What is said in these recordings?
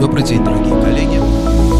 Добрый день, дорогие коллеги.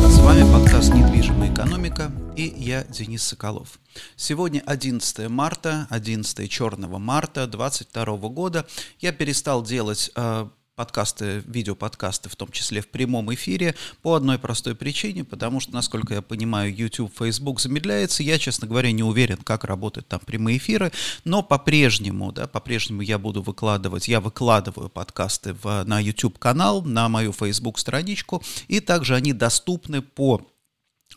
С вами подкаст «Недвижимая экономика» и я, Денис Соколов. Сегодня 11 марта, 11 черного марта 2022 года. Я перестал делать э, подкасты, видеоподкасты, в том числе в прямом эфире, по одной простой причине, потому что, насколько я понимаю, YouTube, Facebook замедляется. Я, честно говоря, не уверен, как работают там прямые эфиры, но по-прежнему, да, по-прежнему я буду выкладывать, я выкладываю подкасты в, на YouTube-канал, на мою Facebook-страничку, и также они доступны по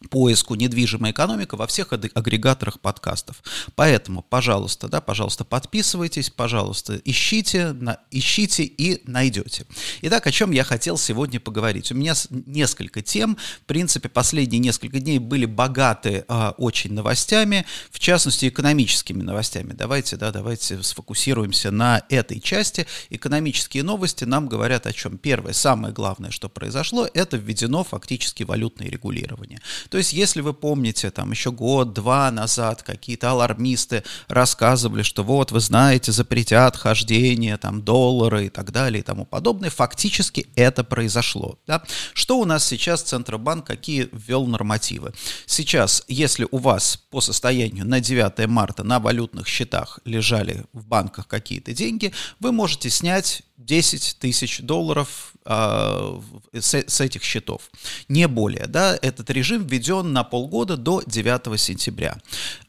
поиску недвижимая экономика во всех агрегаторах подкастов. Поэтому, пожалуйста, да, пожалуйста, подписывайтесь, пожалуйста, ищите, на, ищите и найдете. Итак, о чем я хотел сегодня поговорить. У меня несколько тем. В принципе, последние несколько дней были богаты а, очень новостями, в частности, экономическими новостями. Давайте, да, давайте сфокусируемся на этой части. Экономические новости нам говорят о чем? Первое, самое главное, что произошло, это введено фактически валютное регулирование. То есть, если вы помните, там еще год-два назад какие-то алармисты рассказывали, что вот, вы знаете, запретят хождение, там, доллары и так далее и тому подобное, фактически это произошло. Да? Что у нас сейчас Центробанк, какие ввел нормативы? Сейчас, если у вас по состоянию на 9 марта на валютных счетах лежали в банках какие-то деньги, вы можете снять 10 тысяч долларов э, с, с этих счетов. Не более. Да? Этот режим введен на полгода до 9 сентября.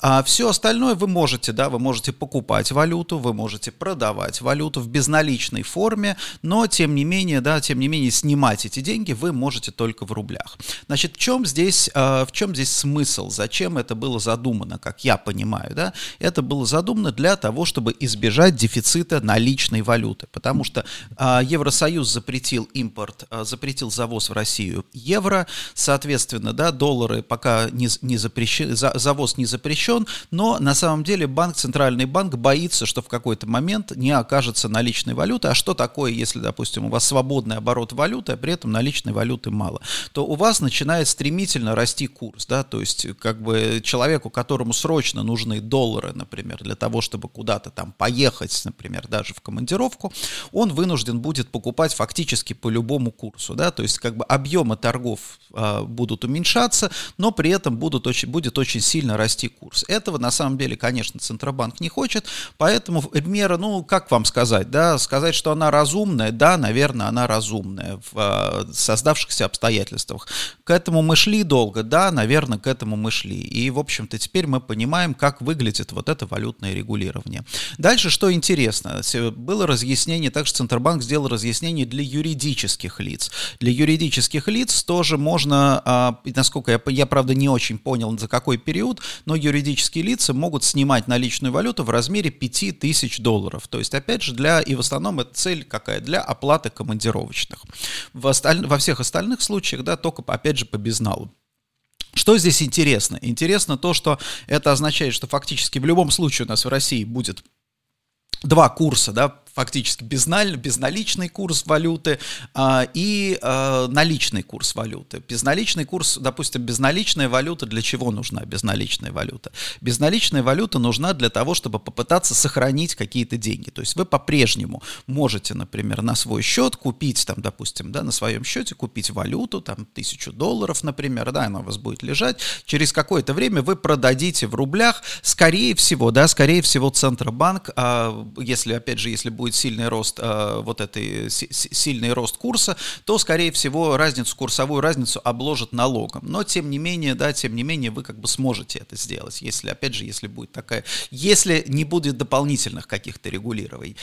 А все остальное вы можете, да, вы можете покупать валюту, вы можете продавать валюту в безналичной форме, но тем не менее, да, тем не менее снимать эти деньги вы можете только в рублях. Значит, в чем здесь, э, в чем здесь смысл? Зачем это было задумано, как я понимаю? Да? Это было задумано для того, чтобы избежать дефицита наличной валюты, потому что а, Евросоюз запретил импорт, а, запретил завоз в Россию евро, соответственно, да, доллары пока не, не запрещен, завоз не запрещен, но на самом деле банк, центральный банк боится, что в какой-то момент не окажется наличной валюты. А что такое, если, допустим, у вас свободный оборот валюты, а при этом наличной валюты мало? То у вас начинает стремительно расти курс, да, то есть как бы человеку, которому срочно нужны доллары, например, для того, чтобы куда-то там поехать, например, даже в командировку, он вынужден будет покупать фактически по любому курсу, да, то есть как бы объемы торгов э, будут уменьшаться, но при этом будут очень, будет очень сильно расти курс. Этого на самом деле, конечно, Центробанк не хочет, поэтому мера, ну, как вам сказать, да, сказать, что она разумная, да, наверное, она разумная в э, создавшихся обстоятельствах. К этому мы шли долго, да, наверное, к этому мы шли. И, в общем-то, теперь мы понимаем, как выглядит вот это валютное регулирование. Дальше, что интересно, было разъяснение, так что Центробанк сделал разъяснение для юридических лиц. Для юридических лиц тоже можно, а, насколько я, я правда не очень понял, за какой период, но юридические лица могут снимать наличную валюту в размере 5000 долларов. То есть, опять же, для, и в основном это цель какая? Для оплаты командировочных. В осталь, во всех остальных случаях, да, только, опять же, по безналу. Что здесь интересно? Интересно то, что это означает, что фактически в любом случае у нас в России будет два курса, да, фактически безналь, безналичный курс валюты а, и а, наличный курс валюты. Безналичный курс, допустим, безналичная валюта, для чего нужна безналичная валюта? Безналичная валюта нужна для того, чтобы попытаться сохранить какие-то деньги. То есть вы по-прежнему можете, например, на свой счет купить, там, допустим, да, на своем счете купить валюту, там, тысячу долларов, например, да, она у вас будет лежать. Через какое-то время вы продадите в рублях, скорее всего, да, скорее всего, Центробанк, а, если, опять же, если будет будет сильный рост э, вот этой сильный рост курса, то скорее всего разницу курсовую разницу обложат налогом. Но тем не менее, да, тем не менее вы как бы сможете это сделать, если опять же, если будет такая, если не будет дополнительных каких-то регулирований.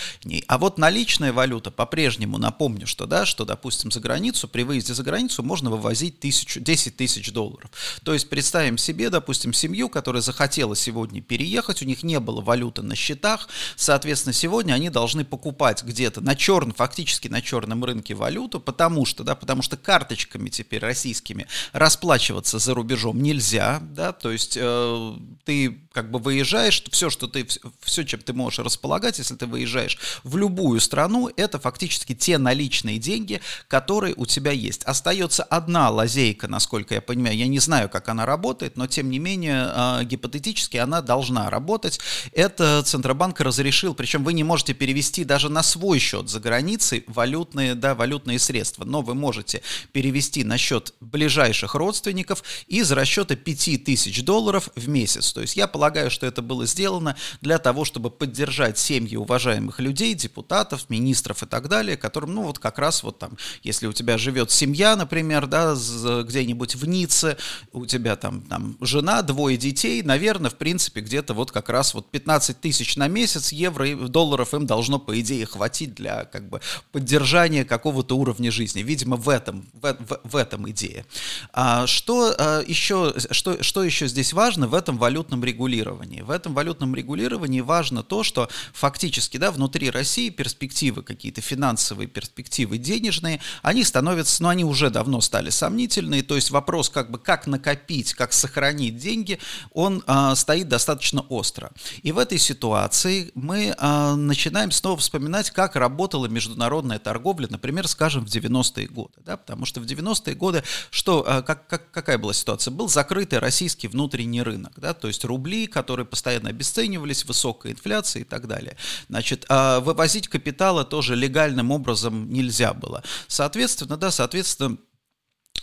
А вот наличная валюта по-прежнему напомню, что да, что допустим за границу при выезде за границу можно вывозить тысячу, 10 тысяч долларов. То есть представим себе, допустим, семью, которая захотела сегодня переехать, у них не было валюты на счетах, соответственно, сегодня они должны покупать где-то на черном, фактически на черном рынке валюту, потому что, да, потому что карточками теперь российскими расплачиваться за рубежом нельзя, да, то есть э, ты как бы выезжаешь, все, что ты, все, чем ты можешь располагать, если ты выезжаешь в любую страну, это фактически те наличные деньги, которые у тебя есть. Остается одна лазейка, насколько я понимаю, я не знаю, как она работает, но тем не менее, э, гипотетически она должна работать. Это Центробанк разрешил, причем вы не можете перевести перевести даже на свой счет за границей валютные, да, валютные средства. Но вы можете перевести на счет ближайших родственников из расчета 5000 долларов в месяц. То есть я полагаю, что это было сделано для того, чтобы поддержать семьи уважаемых людей, депутатов, министров и так далее, которым, ну вот как раз вот там, если у тебя живет семья, например, да, где-нибудь в Ницце, у тебя там, там жена, двое детей, наверное, в принципе, где-то вот как раз вот 15 тысяч на месяц евро и долларов им должно, по идее, хватить для как бы поддержания какого-то уровня жизни. Видимо, в этом, в, в, в этом идея. А что, а, еще, что, что еще здесь важно в этом валютном регулировании? В этом валютном регулировании важно то, что фактически да, внутри России перспективы, какие-то финансовые перспективы денежные, они становятся, ну они уже давно стали сомнительные, то есть вопрос как бы как накопить, как сохранить деньги, он а, стоит достаточно остро. И в этой ситуации мы а, начинаем снова вспоминать, как работала международная торговля, например, скажем, в 90-е годы, да, потому что в 90-е годы что, а, как, как, какая была ситуация? Был закрытый российский внутренний рынок, да, то есть рубли, которые постоянно обесценивались, высокая инфляция и так далее. Значит, а вывозить капитала тоже легальным образом нельзя было. Соответственно, да, соответственно,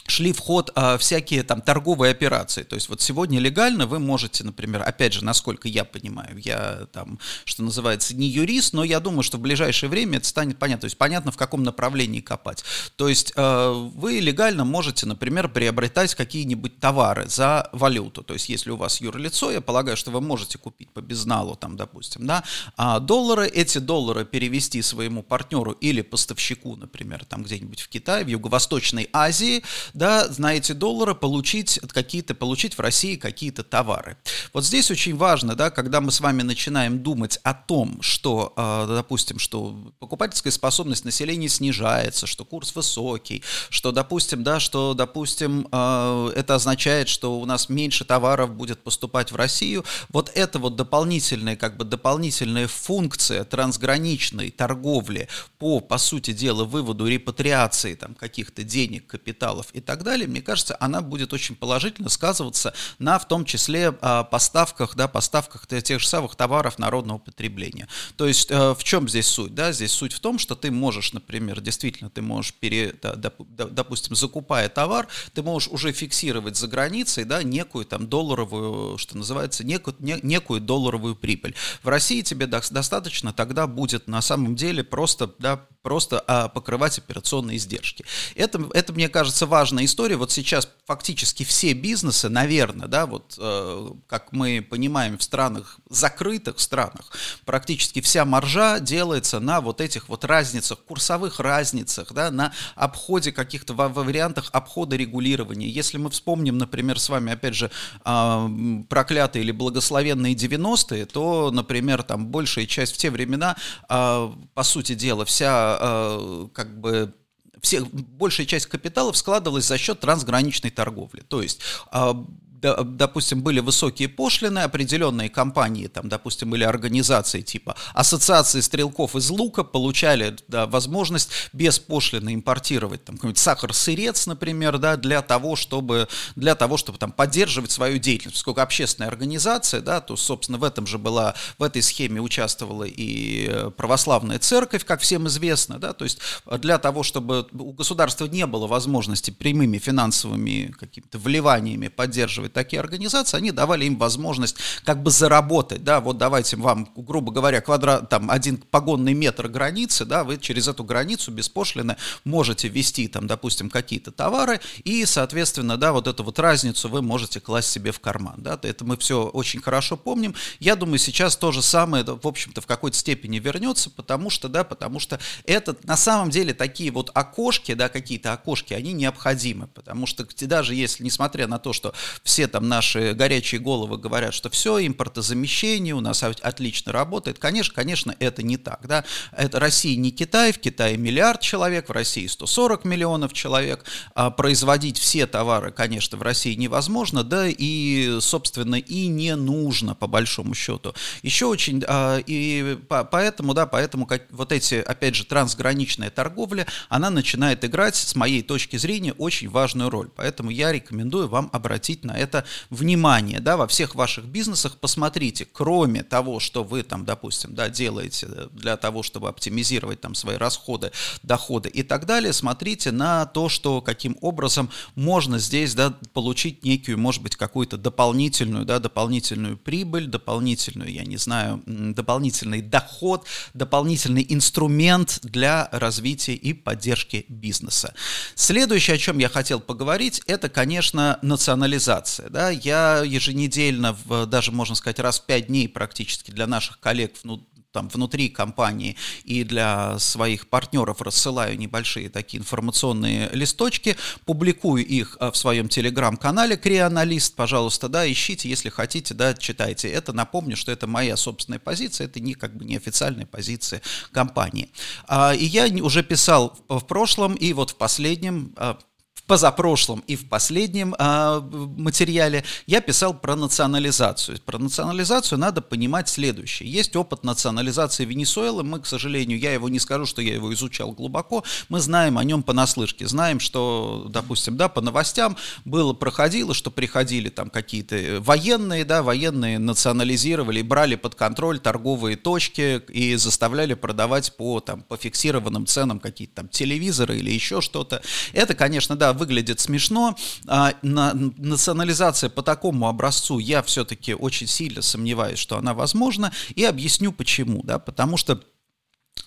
шли в ход а, всякие там торговые операции. То есть вот сегодня легально вы можете, например, опять же, насколько я понимаю, я там, что называется, не юрист, но я думаю, что в ближайшее время это станет понятно. То есть понятно, в каком направлении копать. То есть э, вы легально можете, например, приобретать какие-нибудь товары за валюту. То есть если у вас юрлицо, я полагаю, что вы можете купить по безналу, там, допустим, да, а доллары, эти доллары перевести своему партнеру или поставщику, например, там где-нибудь в Китае, в Юго-Восточной Азии, да, на эти доллары получить какие-то, получить в России какие-то товары. Вот здесь очень важно, да, когда мы с вами начинаем думать о том, что, э, допустим, что покупательская способность населения снижается, что курс высокий, что, допустим, да, что, допустим, э, это означает, что у нас меньше товаров будет поступать в Россию, вот это вот дополнительная, как бы дополнительная функция трансграничной торговли по, по сути дела, выводу репатриации там каких-то денег, капиталов и так далее, мне кажется, она будет очень положительно сказываться на, в том числе, а, поставках, да, поставках тех же самых товаров народного потребления. То есть э, в чем здесь суть? Да? Здесь суть в том, что ты можешь, например, действительно, ты можешь, пере, допустим, закупая товар, ты можешь уже фиксировать за границей да, некую там долларовую, что называется, некую, некую долларовую прибыль. В России тебе достаточно тогда будет на самом деле просто, да, просто а, покрывать операционные издержки. Это, это, мне кажется, важно важная история. Вот сейчас фактически все бизнесы, наверное, да, вот э, как мы понимаем в странах, закрытых странах, практически вся маржа делается на вот этих вот разницах, курсовых разницах, да, на обходе каких-то, во, вариантах обхода регулирования. Если мы вспомним, например, с вами, опять же, э, проклятые или благословенные 90-е, то, например, там большая часть в те времена, э, по сути дела, вся э, как бы все, большая часть капиталов складывалась за счет трансграничной торговли. То есть а, допустим, были высокие пошлины, определенные компании, там, допустим, или организации типа Ассоциации стрелков из лука получали да, возможность без пошлины импортировать там какой-нибудь сахар-сырец, например, да, для того, чтобы, для того, чтобы там поддерживать свою деятельность. Поскольку общественная организация, да, то, собственно, в этом же была, в этой схеме участвовала и православная церковь, как всем известно, да, то есть для того, чтобы у государства не было возможности прямыми финансовыми какими-то вливаниями поддерживать поддерживать такие организации, они давали им возможность как бы заработать, да, вот давайте вам, грубо говоря, квадрат, там, один погонный метр границы, да, вы через эту границу беспошлино можете ввести, там, допустим, какие-то товары, и, соответственно, да, вот эту вот разницу вы можете класть себе в карман, да, это мы все очень хорошо помним. Я думаю, сейчас то же самое, в общем-то, в какой-то степени вернется, потому что, да, потому что это на самом деле такие вот окошки, да, какие-то окошки, они необходимы, потому что даже если, несмотря на то, что все все там наши горячие головы говорят, что все, импортозамещение у нас отлично работает. Конечно, конечно, это не так. Да? Это Россия не Китай, в Китае миллиард человек, в России 140 миллионов человек. А производить все товары, конечно, в России невозможно, да, и, собственно, и не нужно, по большому счету. Еще очень, а, и поэтому, да, поэтому как, вот эти, опять же, трансграничная торговля, она начинает играть, с моей точки зрения, очень важную роль. Поэтому я рекомендую вам обратить на это это внимание, да, во всех ваших бизнесах посмотрите, кроме того, что вы там, допустим, да, делаете для того, чтобы оптимизировать там свои расходы, доходы и так далее, смотрите на то, что каким образом можно здесь, да, получить некую, может быть, какую-то дополнительную, да, дополнительную прибыль, дополнительную, я не знаю, дополнительный доход, дополнительный инструмент для развития и поддержки бизнеса. Следующее, о чем я хотел поговорить, это, конечно, национализация. Да? Я еженедельно, в, даже можно сказать, раз в пять дней практически для наших коллег ну, там внутри компании и для своих партнеров рассылаю небольшие такие информационные листочки, публикую их а, в своем телеграм-канале Креаналист, пожалуйста, да, ищите, если хотите, да, читайте. Это напомню, что это моя собственная позиция, это не как бы не официальная позиция компании. А, и я уже писал в прошлом и вот в последнем а, позапрошлом и в последнем э, материале я писал про национализацию. Про национализацию надо понимать следующее. Есть опыт национализации Венесуэлы, мы, к сожалению, я его не скажу, что я его изучал глубоко, мы знаем о нем понаслышке, знаем, что, допустим, да, по новостям было, проходило, что приходили там какие-то военные, да, военные национализировали, брали под контроль торговые точки и заставляли продавать по, там, по фиксированным ценам какие-то там телевизоры или еще что-то. Это, конечно, да, выглядит смешно. А, на, национализация по такому образцу я все-таки очень сильно сомневаюсь, что она возможна, и объясню почему. Да, потому что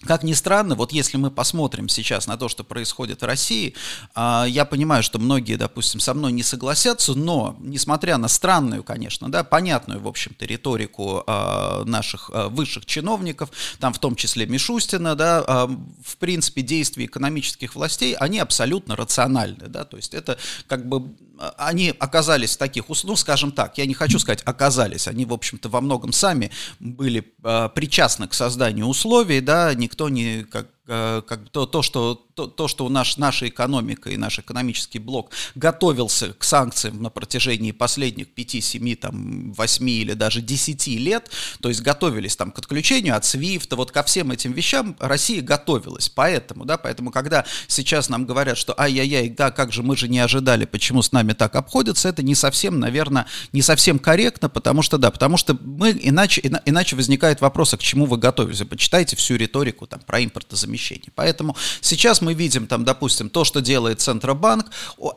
как ни странно, вот если мы посмотрим сейчас на то, что происходит в России, а, я понимаю, что многие, допустим, со мной не согласятся, но, несмотря на странную, конечно, да, понятную, в общем-то, риторику а, наших а, высших чиновников, там в том числе Мишустина, да, в принципе, действия экономических властей, они абсолютно рациональны, да, то есть это как бы они оказались в таких, ну, скажем так, я не хочу сказать оказались, они, в общем-то, во многом сами были причастны к созданию условий, да, никто не, как, э, как то, то, что то, то что наш, наша экономика и наш экономический блок готовился к санкциям на протяжении последних 5, 7, там, 8 или даже 10 лет, то есть готовились там к отключению от SWIFT, вот ко всем этим вещам Россия готовилась, поэтому, да, поэтому когда сейчас нам говорят, что ай-яй-яй, да, как же мы же не ожидали, почему с нами так обходятся, это не совсем, наверное, не совсем корректно, потому что, да, потому что мы, иначе, иначе возникает вопрос, а к чему вы готовились, почитайте всю риторику там про импортозамещение, поэтому сейчас мы видим там, допустим, то, что делает Центробанк,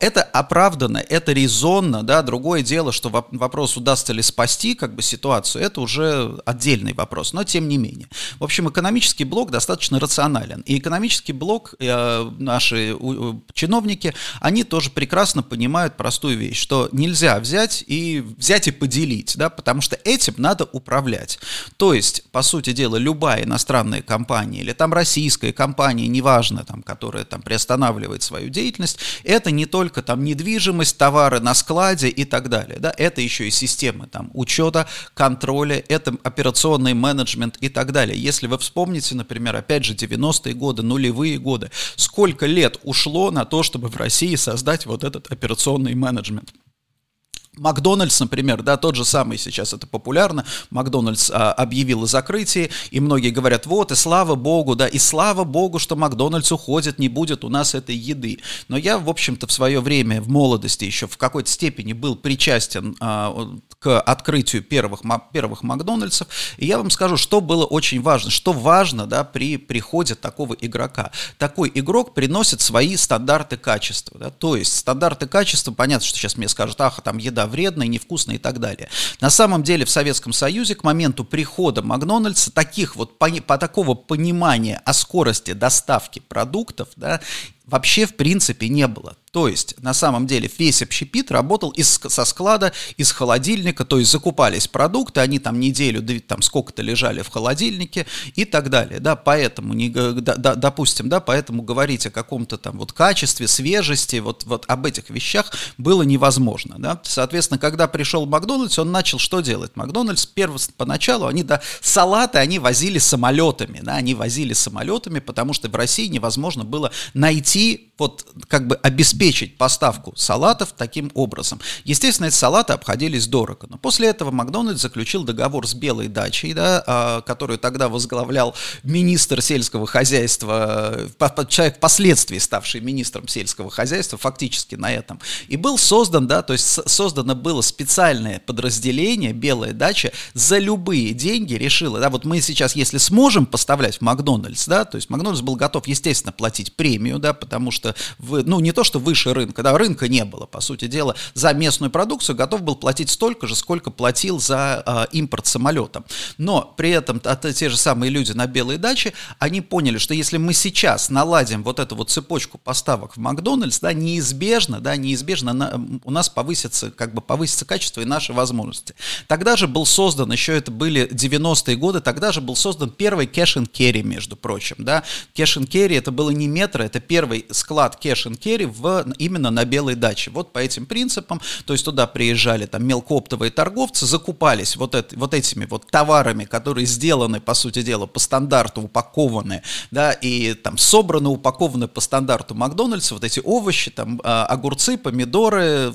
это оправданно, это резонно, да, другое дело, что вопрос, удастся ли спасти как бы ситуацию, это уже отдельный вопрос, но тем не менее. В общем, экономический блок достаточно рационален, и экономический блок, э, наши чиновники, они тоже прекрасно понимают простую вещь, что нельзя взять и взять и поделить, да, потому что этим надо управлять. То есть, по сути дела, любая иностранная компания или там российская компания, неважно, там, которая там приостанавливает свою деятельность, это не только там недвижимость, товары на складе и так далее, да, это еще и системы там учета, контроля, это операционный менеджмент и так далее. Если вы вспомните, например, опять же 90-е годы, нулевые годы, сколько лет ушло на то, чтобы в России создать вот этот операционный менеджмент. Макдональдс, например, да, тот же самый сейчас это популярно. Макдональдс а, объявил о закрытии, и многие говорят, вот, и слава богу, да, и слава богу, что Макдональдс уходит, не будет у нас этой еды. Но я, в общем-то, в свое время, в молодости еще в какой-то степени был причастен а, к открытию первых, первых Макдональдсов, и я вам скажу, что было очень важно, что важно, да, при приходе такого игрока. Такой игрок приносит свои стандарты качества, да, то есть стандарты качества, понятно, что сейчас мне скажут, ах, там еда вредная, невкусная и так далее. На самом деле в Советском Союзе к моменту прихода Макдональдса таких вот по, по такого понимания о скорости доставки продуктов да, вообще в принципе не было. То есть, на самом деле, весь общепит работал из, со склада, из холодильника, то есть закупались продукты, они там неделю, там сколько-то лежали в холодильнике и так далее, да, поэтому, не, да, да, допустим, да, поэтому говорить о каком-то там вот качестве, свежести, вот, вот об этих вещах было невозможно, да. Соответственно, когда пришел Макдональдс, он начал что делать? Макдональдс перв, поначалу, они, да, салаты они возили самолетами, да, они возили самолетами, потому что в России невозможно было найти si вот как бы обеспечить поставку салатов таким образом. Естественно, эти салаты обходились дорого, но после этого Макдональдс заключил договор с Белой дачей, да, а, которую тогда возглавлял министр сельского хозяйства, человек впоследствии ставший министром сельского хозяйства, фактически на этом. И был создан, да, то есть создано было специальное подразделение «Белая дача» за любые деньги решила, да, вот мы сейчас, если сможем поставлять в Макдональдс, да, то есть Макдональдс был готов, естественно, платить премию, да, потому что, вы, ну, не то, что выше рынка, да, рынка не было, по сути дела, за местную продукцию готов был платить столько же, сколько платил за э, импорт самолетом. Но при этом а, те же самые люди на белой даче, они поняли, что если мы сейчас наладим вот эту вот цепочку поставок в Макдональдс, да, неизбежно, да, неизбежно на, у нас повысится, как бы повысится качество и наши возможности. Тогда же был создан, еще это были 90-е годы, тогда же был создан первый carry, между прочим, да. Carry это было не метро, это первый склад cash and carry в, именно на белой даче. Вот по этим принципам, то есть туда приезжали там мелкооптовые торговцы, закупались вот, это, вот этими вот товарами, которые сделаны, по сути дела, по стандарту, упакованы, да, и там собраны, упакованы по стандарту Макдональдса, вот эти овощи, там а, огурцы, помидоры,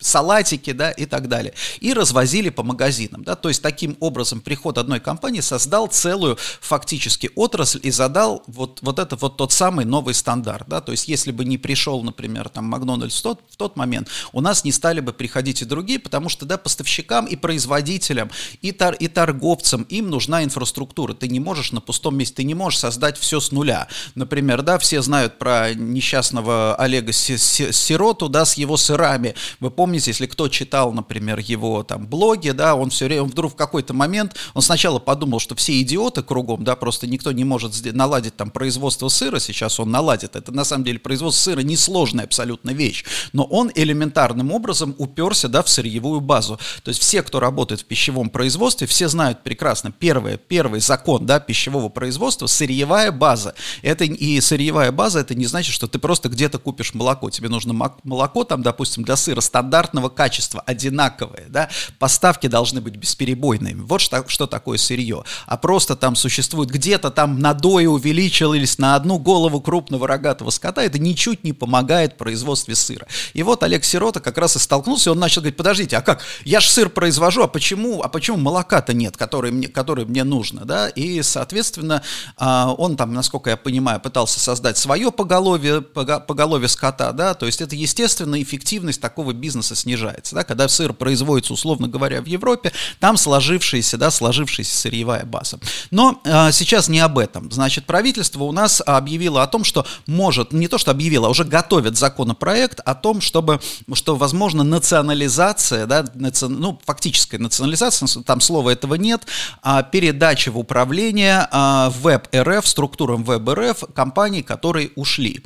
салатики, да, и так далее. И развозили по магазинам, да, то есть таким образом приход одной компании создал целую фактически отрасль и задал вот, вот это вот тот самый новый стандарт, да, то есть если бы не пришел, например, там Макдональдс в тот, в тот момент, у нас не стали бы приходить и другие, потому что, да, поставщикам и производителям, и, тор, и торговцам им нужна инфраструктура, ты не можешь на пустом месте, ты не можешь создать все с нуля. Например, да, все знают про несчастного Олега Сироту, да, с его сырами. Вы помните, если кто читал, например, его там блоги, да, он все время, он вдруг в какой-то момент, он сначала подумал, что все идиоты кругом, да, просто никто не может наладить там производство сыра, сейчас он наладит. Это на самом деле производство сыра несложная абсолютно вещь, но он элементарным образом уперся, да, в сырьевую базу. То есть все, кто работает в пищевом производстве, все знают прекрасно, первое, первый закон, да, пищевого производства, сырьевая база. Это и сырьевая база, это не значит, что ты просто где-то купишь молоко. Тебе нужно молоко, там, допустим, для сыра стандартного качества, одинаковое, да, поставки должны быть бесперебойными. Вот что, что такое сырье. А просто там существует где-то там надои увеличились на одну голову крупного рогатого скота, это ничуть не помогает в производстве сыра. И вот Олег Сирота как раз и столкнулся, и он начал говорить, подождите, а как, я же сыр произвожу, а почему, а почему молока-то нет, который мне, который мне нужно, да, и, соответственно, а, он там, насколько я понимаю, пытался создать свое поголовье, поголовье скота, да, то есть это, естественно, эффективность такого бизнеса снижается, да, когда сыр производится, условно говоря, в Европе, там сложившаяся, да, сложившаяся сырьевая база. Но а, сейчас не об этом. Значит, правительство у нас объявило о том, что может, не то что объявило, а уже готовит законопроект о том, чтобы, что, возможно, национализация, да, наци, ну, фактическая национализация, там слова этого нет, а передача в управление а, веб РФ, структурам веб РФ компаний, которые ушли.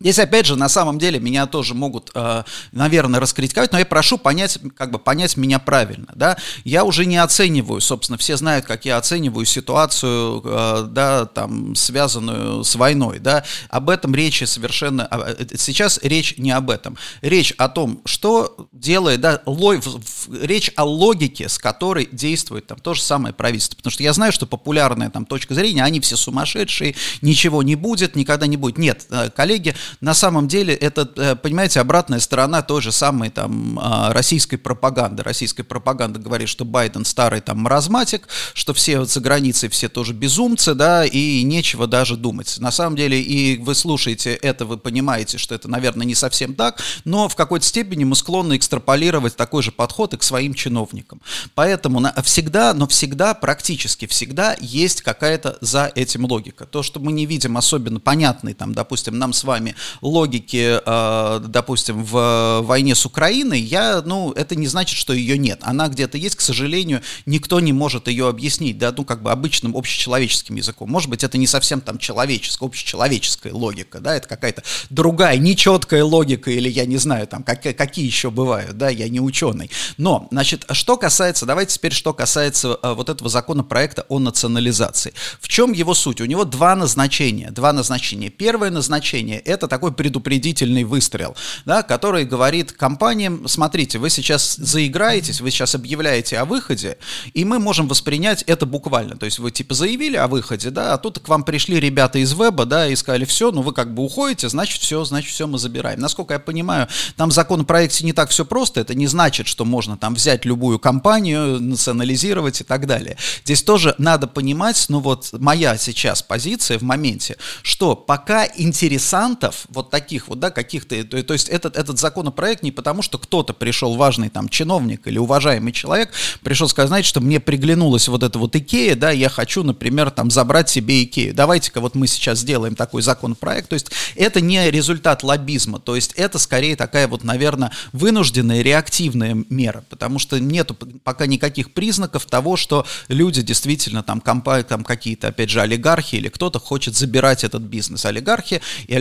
Здесь, опять же, на самом деле меня тоже могут, э, наверное, раскритиковать, но я прошу понять, как бы понять меня правильно, да. Я уже не оцениваю, собственно, все знают, как я оцениваю ситуацию, э, да, там, связанную с войной, да. Об этом речи совершенно, а, э, сейчас речь не об этом. Речь о том, что делает, да, лог, речь о логике, с которой действует там то же самое правительство. Потому что я знаю, что популярная там точка зрения, они все сумасшедшие, ничего не будет, никогда не будет. Нет, коллеги, на самом деле это, э, понимаете, обратная сторона той же самой там а, российской пропаганды. Российская пропаганда говорит, что Байден старый там маразматик, что все за границей все тоже безумцы, да, и нечего даже думать. На самом деле, и вы слушаете это, вы понимаете, что это, наверное, не совсем так, но в какой-то степени мы склонны экстраполировать такой же подход и к своим чиновникам. Поэтому всегда, но всегда, практически всегда есть какая-то за этим логика. То, что мы не видим особенно понятной, там, допустим, нам с вами логики, э, допустим, в войне с Украиной, я, ну, это не значит, что ее нет. Она где-то есть, к сожалению, никто не может ее объяснить, да, ну, как бы обычным общечеловеческим языком. Может быть, это не совсем там человеческая, общечеловеческая логика, да, это какая-то другая, нечеткая логика, или я не знаю, там, как, какие еще бывают, да, я не ученый. Но, значит, что касается, давайте теперь, что касается э, вот этого законопроекта о национализации. В чем его суть? У него два назначения, два назначения. Первое назначение – это такой предупредительный выстрел, да, который говорит компаниям, смотрите, вы сейчас заиграетесь, вы сейчас объявляете о выходе, и мы можем воспринять это буквально. То есть вы типа заявили о выходе, да, а тут к вам пришли ребята из веба, да, и сказали, все, ну вы как бы уходите, значит все, значит все мы забираем. Насколько я понимаю, там в законопроекте не так все просто, это не значит, что можно там взять любую компанию, национализировать и так далее. Здесь тоже надо понимать, ну вот моя сейчас позиция в моменте, что пока интересантов, вот таких вот, да, каких-то, то, то есть этот, этот законопроект не потому, что кто-то пришел, важный там чиновник или уважаемый человек, пришел сказать, знаете, что мне приглянулась вот эта вот Икея, да, я хочу, например, там забрать себе Икею. Давайте-ка вот мы сейчас сделаем такой законопроект. То есть это не результат лоббизма, то есть это скорее такая вот, наверное, вынужденная реактивная мера, потому что нету пока никаких признаков того, что люди действительно там, компа- там какие-то, опять же, олигархи или кто-то хочет забирать этот бизнес. Олигархи и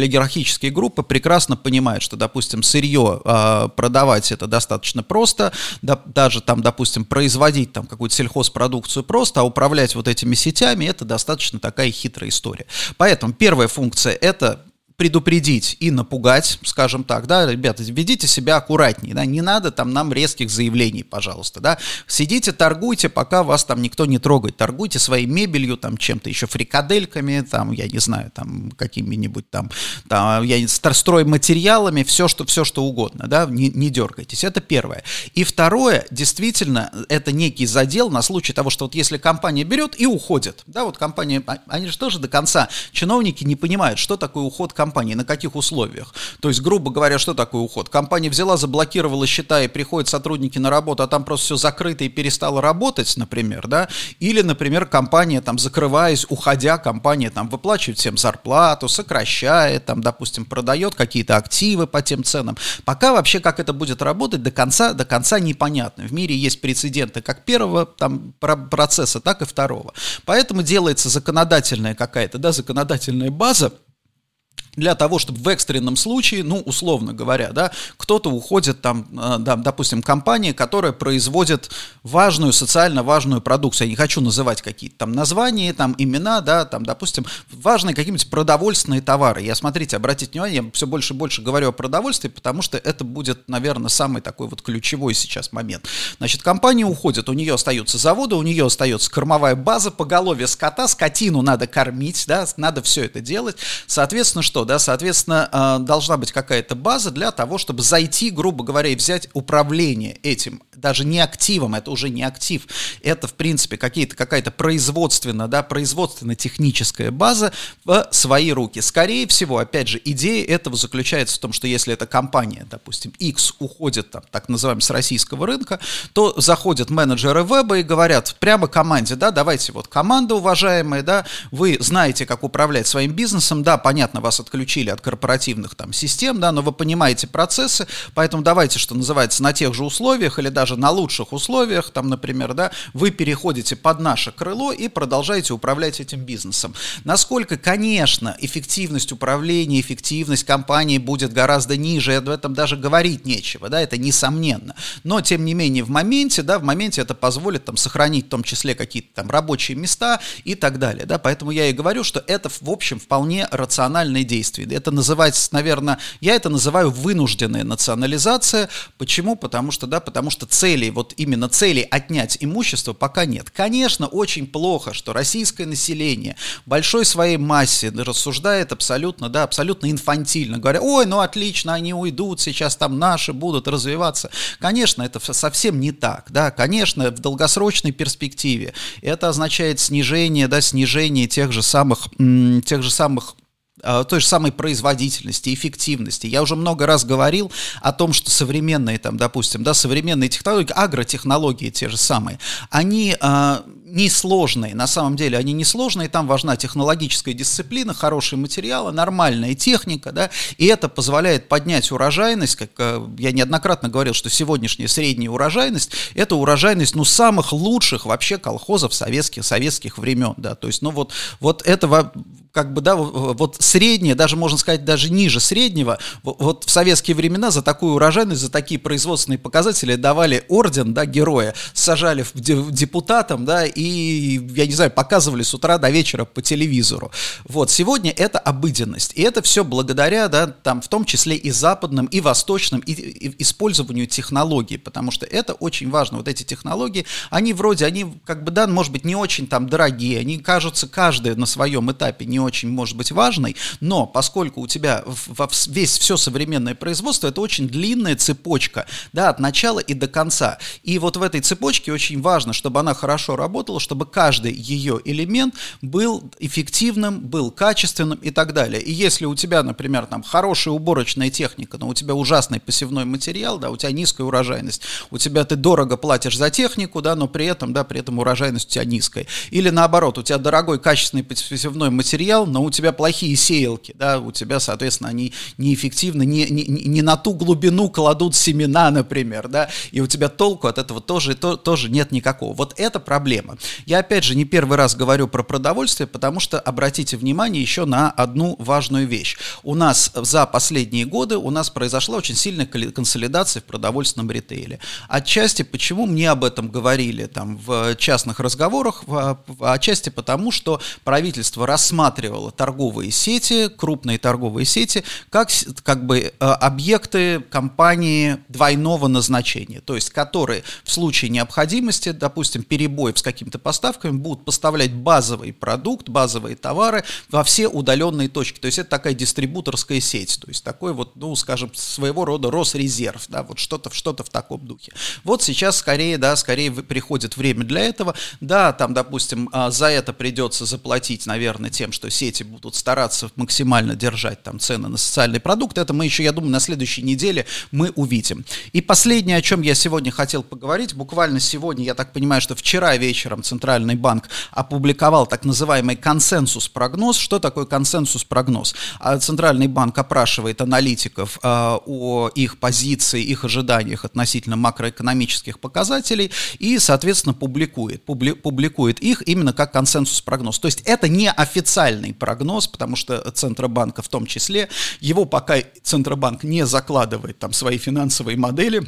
олигархические группы прекрасно понимают, что, допустим, сырье э, продавать это достаточно просто, да, даже там, допустим, производить там какую-то сельхозпродукцию просто, а управлять вот этими сетями это достаточно такая хитрая история. Поэтому первая функция это предупредить и напугать, скажем так, да, ребята, ведите себя аккуратнее, да, не надо там нам резких заявлений, пожалуйста, да, сидите, торгуйте, пока вас там никто не трогает, торгуйте своей мебелью, там, чем-то еще, фрикадельками, там, я не знаю, там, какими-нибудь там, там я не стройматериалами, все, что, все, что угодно, да, не, не дергайтесь, это первое. И второе, действительно, это некий задел на случай того, что вот если компания берет и уходит, да, вот компания, а, они же тоже до конца, чиновники не понимают, что такое уход компании, компании, на каких условиях. То есть, грубо говоря, что такое уход? Компания взяла, заблокировала счета и приходят сотрудники на работу, а там просто все закрыто и перестало работать, например, да? Или, например, компания там закрываясь, уходя, компания там выплачивает всем зарплату, сокращает, там, допустим, продает какие-то активы по тем ценам. Пока вообще как это будет работать до конца, до конца непонятно. В мире есть прецеденты как первого там процесса, так и второго. Поэтому делается законодательная какая-то, да, законодательная база, для того, чтобы в экстренном случае, ну, условно говоря, да, кто-то уходит там, э, да, допустим, компания, которая производит важную, социально важную продукцию. Я не хочу называть какие-то там названия, там имена, да, там, допустим, важные какие-нибудь продовольственные товары. Я, смотрите, обратите внимание, я все больше и больше говорю о продовольствии, потому что это будет, наверное, самый такой вот ключевой сейчас момент. Значит, компания уходит, у нее остаются заводы, у нее остается кормовая база, поголовье скота, скотину надо кормить, да, надо все это делать. Соответственно, что? Да, соответственно, а, должна быть какая-то база для того, чтобы зайти, грубо говоря, и взять управление этим, даже не активом, это уже не актив, это, в принципе, какие-то, какая-то производственно, да, производственно-техническая база в свои руки. Скорее всего, опять же, идея этого заключается в том, что если эта компания, допустим, X уходит, там, так называемый, с российского рынка, то заходят менеджеры веба и говорят прямо команде, да, давайте вот команда уважаемая, да, вы знаете, как управлять своим бизнесом, да, понятно, вас отключили отключили от корпоративных там систем, да, но вы понимаете процессы, поэтому давайте, что называется, на тех же условиях или даже на лучших условиях, там, например, да, вы переходите под наше крыло и продолжаете управлять этим бизнесом. Насколько, конечно, эффективность управления, эффективность компании будет гораздо ниже, об этом даже говорить нечего, да, это несомненно. Но, тем не менее, в моменте, да, в моменте это позволит там сохранить в том числе какие-то там рабочие места и так далее, да, поэтому я и говорю, что это, в общем, вполне рациональные действия действий. Это называется, наверное, я это называю вынужденная национализация. Почему? Потому что, да, потому что целей, вот именно целей отнять имущество пока нет. Конечно, очень плохо, что российское население большой своей массе рассуждает абсолютно, да, абсолютно инфантильно, говоря, ой, ну отлично, они уйдут, сейчас там наши будут развиваться. Конечно, это совсем не так, да, конечно, в долгосрочной перспективе это означает снижение, да, снижение тех же самых, тех же самых той же самой производительности, эффективности. Я уже много раз говорил о том, что современные, там, допустим, да, современные технологии, агротехнологии те же самые, они э, несложные, на самом деле они несложные, там важна технологическая дисциплина, хорошие материалы, нормальная техника, да, и это позволяет поднять урожайность, как э, я неоднократно говорил, что сегодняшняя средняя урожайность, это урожайность, ну, самых лучших вообще колхозов советских, советских времен, да, то есть, ну, вот, вот это как бы, да, вот среднее, даже можно сказать, даже ниже среднего, вот в советские времена за такую урожайность, за такие производственные показатели давали орден, да, героя, сажали в депутатом, да, и, я не знаю, показывали с утра до вечера по телевизору. Вот, сегодня это обыденность, и это все благодаря, да, там, в том числе и западным, и восточным, и, и использованию технологий, потому что это очень важно, вот эти технологии, они вроде, они, как бы, да, может быть, не очень там дорогие, они кажутся каждый на своем этапе не очень, может быть, важной, но поскольку у тебя во весь все современное производство, это очень длинная цепочка, да, от начала и до конца. И вот в этой цепочке очень важно, чтобы она хорошо работала, чтобы каждый ее элемент был эффективным, был качественным и так далее. И если у тебя, например, там хорошая уборочная техника, но у тебя ужасный посевной материал, да, у тебя низкая урожайность, у тебя ты дорого платишь за технику, да, но при этом, да, при этом урожайность у тебя низкая. Или наоборот, у тебя дорогой качественный посевной материал, но у тебя плохие сеялки, да, у тебя, соответственно, они неэффективны, не, не, не на ту глубину кладут семена, например, да, и у тебя толку от этого тоже, то, тоже нет никакого. Вот это проблема. Я, опять же, не первый раз говорю про продовольствие, потому что обратите внимание еще на одну важную вещь. У нас за последние годы у нас произошла очень сильная консолидация в продовольственном ритейле. Отчасти, почему мне об этом говорили там в частных разговорах, отчасти потому, что правительство рассматривало торговые сети, крупные торговые сети, как, как бы э, объекты компании двойного назначения, то есть которые в случае необходимости, допустим, перебоев с какими-то поставками, будут поставлять базовый продукт, базовые товары во все удаленные точки. То есть это такая дистрибуторская сеть, то есть такой вот, ну, скажем, своего рода Росрезерв, да, вот что-то что в таком духе. Вот сейчас скорее, да, скорее приходит время для этого. Да, там, допустим, а, за это придется заплатить, наверное, тем, что сети будут стараться максимально держать там цены на социальный продукт. Это мы еще, я думаю, на следующей неделе мы увидим. И последнее, о чем я сегодня хотел поговорить, буквально сегодня, я так понимаю, что вчера вечером Центральный банк опубликовал так называемый консенсус-прогноз. Что такое консенсус-прогноз? А Центральный банк опрашивает аналитиков э, о их позиции, их ожиданиях относительно макроэкономических показателей и, соответственно, публикует, публи, публикует их именно как консенсус-прогноз. То есть это не официальный прогноз, потому что Центробанка в том числе, его пока Центробанк не закладывает там свои финансовые модели,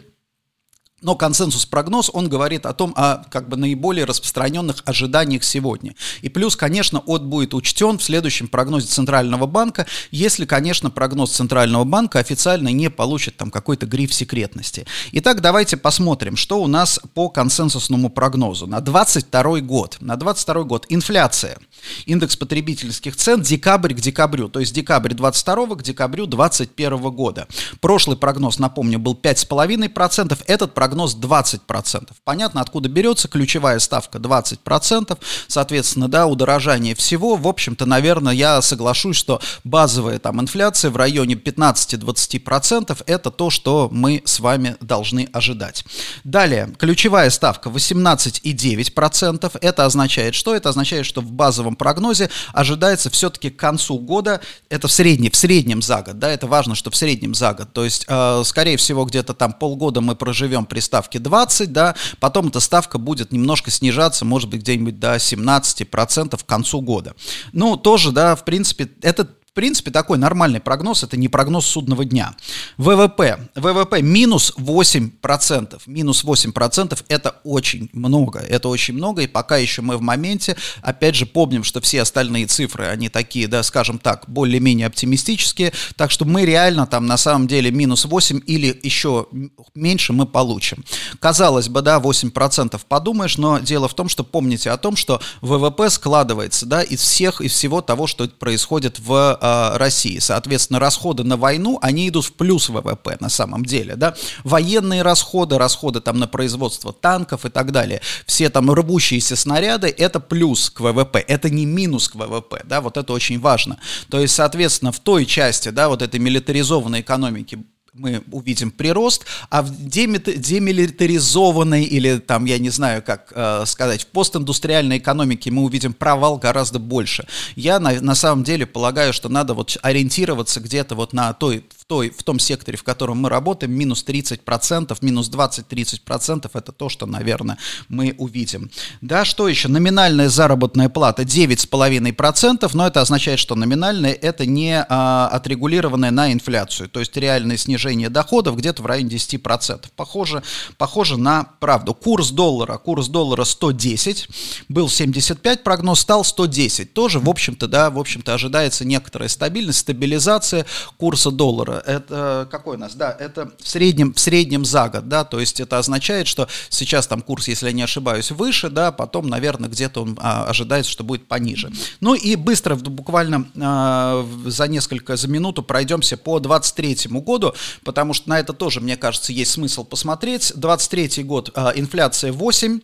но консенсус-прогноз, он говорит о том, о как бы наиболее распространенных ожиданиях сегодня. И плюс, конечно, от будет учтен в следующем прогнозе Центрального банка, если, конечно, прогноз Центрального банка официально не получит там какой-то гриф секретности. Итак, давайте посмотрим, что у нас по консенсусному прогнозу. На 22 год, на 22 год инфляция, индекс потребительских цен декабрь к декабрю, то есть декабрь 22 к декабрю 21 года. Прошлый прогноз, напомню, был 5,5%, этот прогноз прогноз 20%. Понятно, откуда берется ключевая ставка 20%. Соответственно, да, удорожание всего. В общем-то, наверное, я соглашусь, что базовая там инфляция в районе 15-20% это то, что мы с вами должны ожидать. Далее, ключевая ставка 18,9%. Это означает что? Это означает, что в базовом прогнозе ожидается все-таки к концу года, это в среднем, в среднем за год, да, это важно, что в среднем за год. То есть, э, скорее всего, где-то там полгода мы проживем при при ставке 20, да, потом эта ставка будет немножко снижаться, может быть, где-нибудь до 17% к концу года. Ну, тоже, да, в принципе, это в принципе, такой нормальный прогноз, это не прогноз судного дня. ВВП. ВВП минус 8%. Минус 8% это очень много. Это очень много, и пока еще мы в моменте, опять же, помним, что все остальные цифры, они такие, да, скажем так, более-менее оптимистические, так что мы реально там на самом деле минус 8 или еще меньше мы получим. Казалось бы, да, 8% подумаешь, но дело в том, что помните о том, что ВВП складывается, да, из всех, из всего того, что происходит в э, России. Соответственно, расходы на войну, они идут в плюс ВВП на самом деле, да. Военные расходы, расходы там на производство танков и так далее, все там рвущиеся снаряды, это плюс к ВВП, это не минус к ВВП, да, вот это очень важно. То есть, соответственно, в той части, да, вот этой милитаризованной экономики мы увидим прирост, а в демилитаризованной или там, я не знаю, как э, сказать, в постиндустриальной экономике мы увидим провал гораздо больше. Я на, на самом деле полагаю, что надо вот ориентироваться где-то вот на той той, в том секторе, в котором мы работаем, минус 30%, минус 20-30%, это то, что, наверное, мы увидим. Да, что еще? Номинальная заработная плата 9,5%, но это означает, что номинальная это не а, отрегулированная на инфляцию, то есть реальное снижение доходов где-то в районе 10%. Похоже, похоже на правду. Курс доллара, курс доллара 110, был 75 прогноз, стал 110. Тоже, в общем-то, да, в общем-то ожидается некоторая стабильность, стабилизация курса доллара. Это какой у нас? Да, это в среднем, в среднем за год, да, то есть это означает, что сейчас там курс, если я не ошибаюсь, выше, да, потом, наверное, где-то он а, ожидается, что будет пониже. Ну и быстро, буквально а, за несколько, за минуту пройдемся по 23 году, потому что на это тоже, мне кажется, есть смысл посмотреть. 23 год, а, инфляция 8,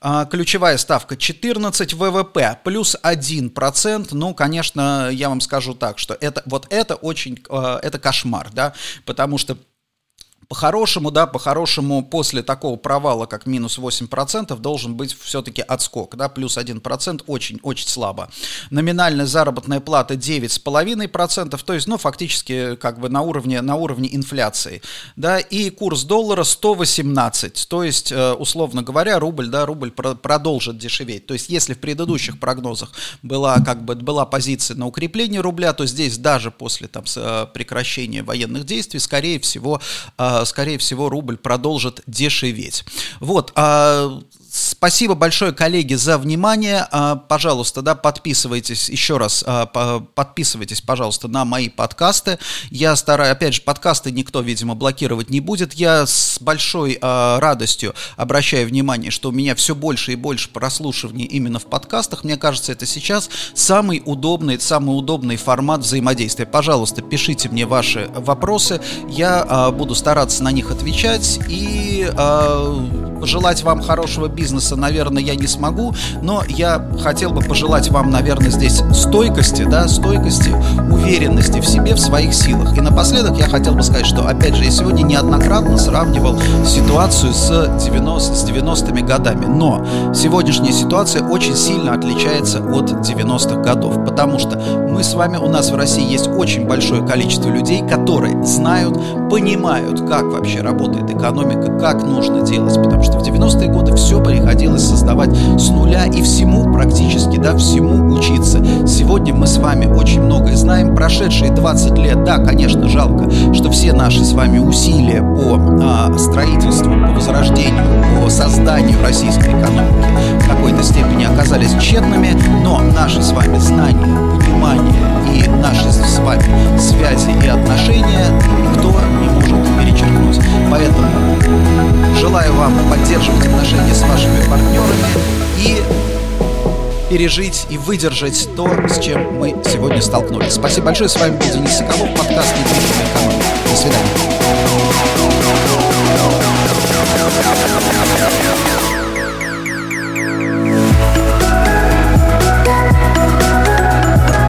а, ключевая ставка 14, ВВП плюс 1%. Ну, конечно, я вам скажу так, что это, вот это очень, а, это кошмар, да, потому что по-хорошему, да, по-хорошему после такого провала, как минус 8%, должен быть все-таки отскок, да, плюс 1% очень-очень слабо. Номинальная заработная плата 9,5%, то есть, ну, фактически как бы на уровне, на уровне инфляции, да, и курс доллара 118, то есть, э, условно говоря, рубль, да, рубль продолжит дешеветь. То есть, если в предыдущих прогнозах была как бы была позиция на укрепление рубля, то здесь даже после там э, прекращения военных действий, скорее всего, э, скорее всего, рубль продолжит дешеветь. Вот, а Спасибо большое, коллеги, за внимание. А, пожалуйста, да, подписывайтесь еще раз, а, подписывайтесь, пожалуйста, на мои подкасты. Я стараюсь, опять же, подкасты никто, видимо, блокировать не будет. Я с большой а, радостью обращаю внимание, что у меня все больше и больше прослушиваний именно в подкастах. Мне кажется, это сейчас самый удобный, самый удобный формат взаимодействия. Пожалуйста, пишите мне ваши вопросы. Я буду стараться на них отвечать и пожелать вам хорошего бизнеса, наверное, я не смогу, но я хотел бы пожелать вам, наверное, здесь стойкости, да, стойкости, уверенности в себе, в своих силах. И напоследок я хотел бы сказать, что, опять же, я сегодня неоднократно сравнивал ситуацию с 90, с 90-ми годами, но сегодняшняя ситуация очень сильно отличается от 90-х годов, потому что мы с вами, у нас в России есть очень большое количество людей, которые знают, понимают, как вообще работает экономика, как нужно делать, потому что в 90-е годы все приходилось создавать с нуля и всему практически, да, всему учиться. Сегодня мы с вами очень многое знаем. Прошедшие 20 лет, да, конечно, жалко, что все наши с вами усилия по а, строительству, по возрождению, по созданию российской экономики в какой-то степени оказались тщетными, но наши с вами знания, понимание и наши с вами связи и отношения никто не может перечеркнуть. Поэтому желаю вам поддерживать отношения с вашими партнерами и пережить и выдержать то, с чем мы сегодня столкнулись. Спасибо большое. С вами был Денис Соколов, подкаст «Недвижимая команда». До свидания.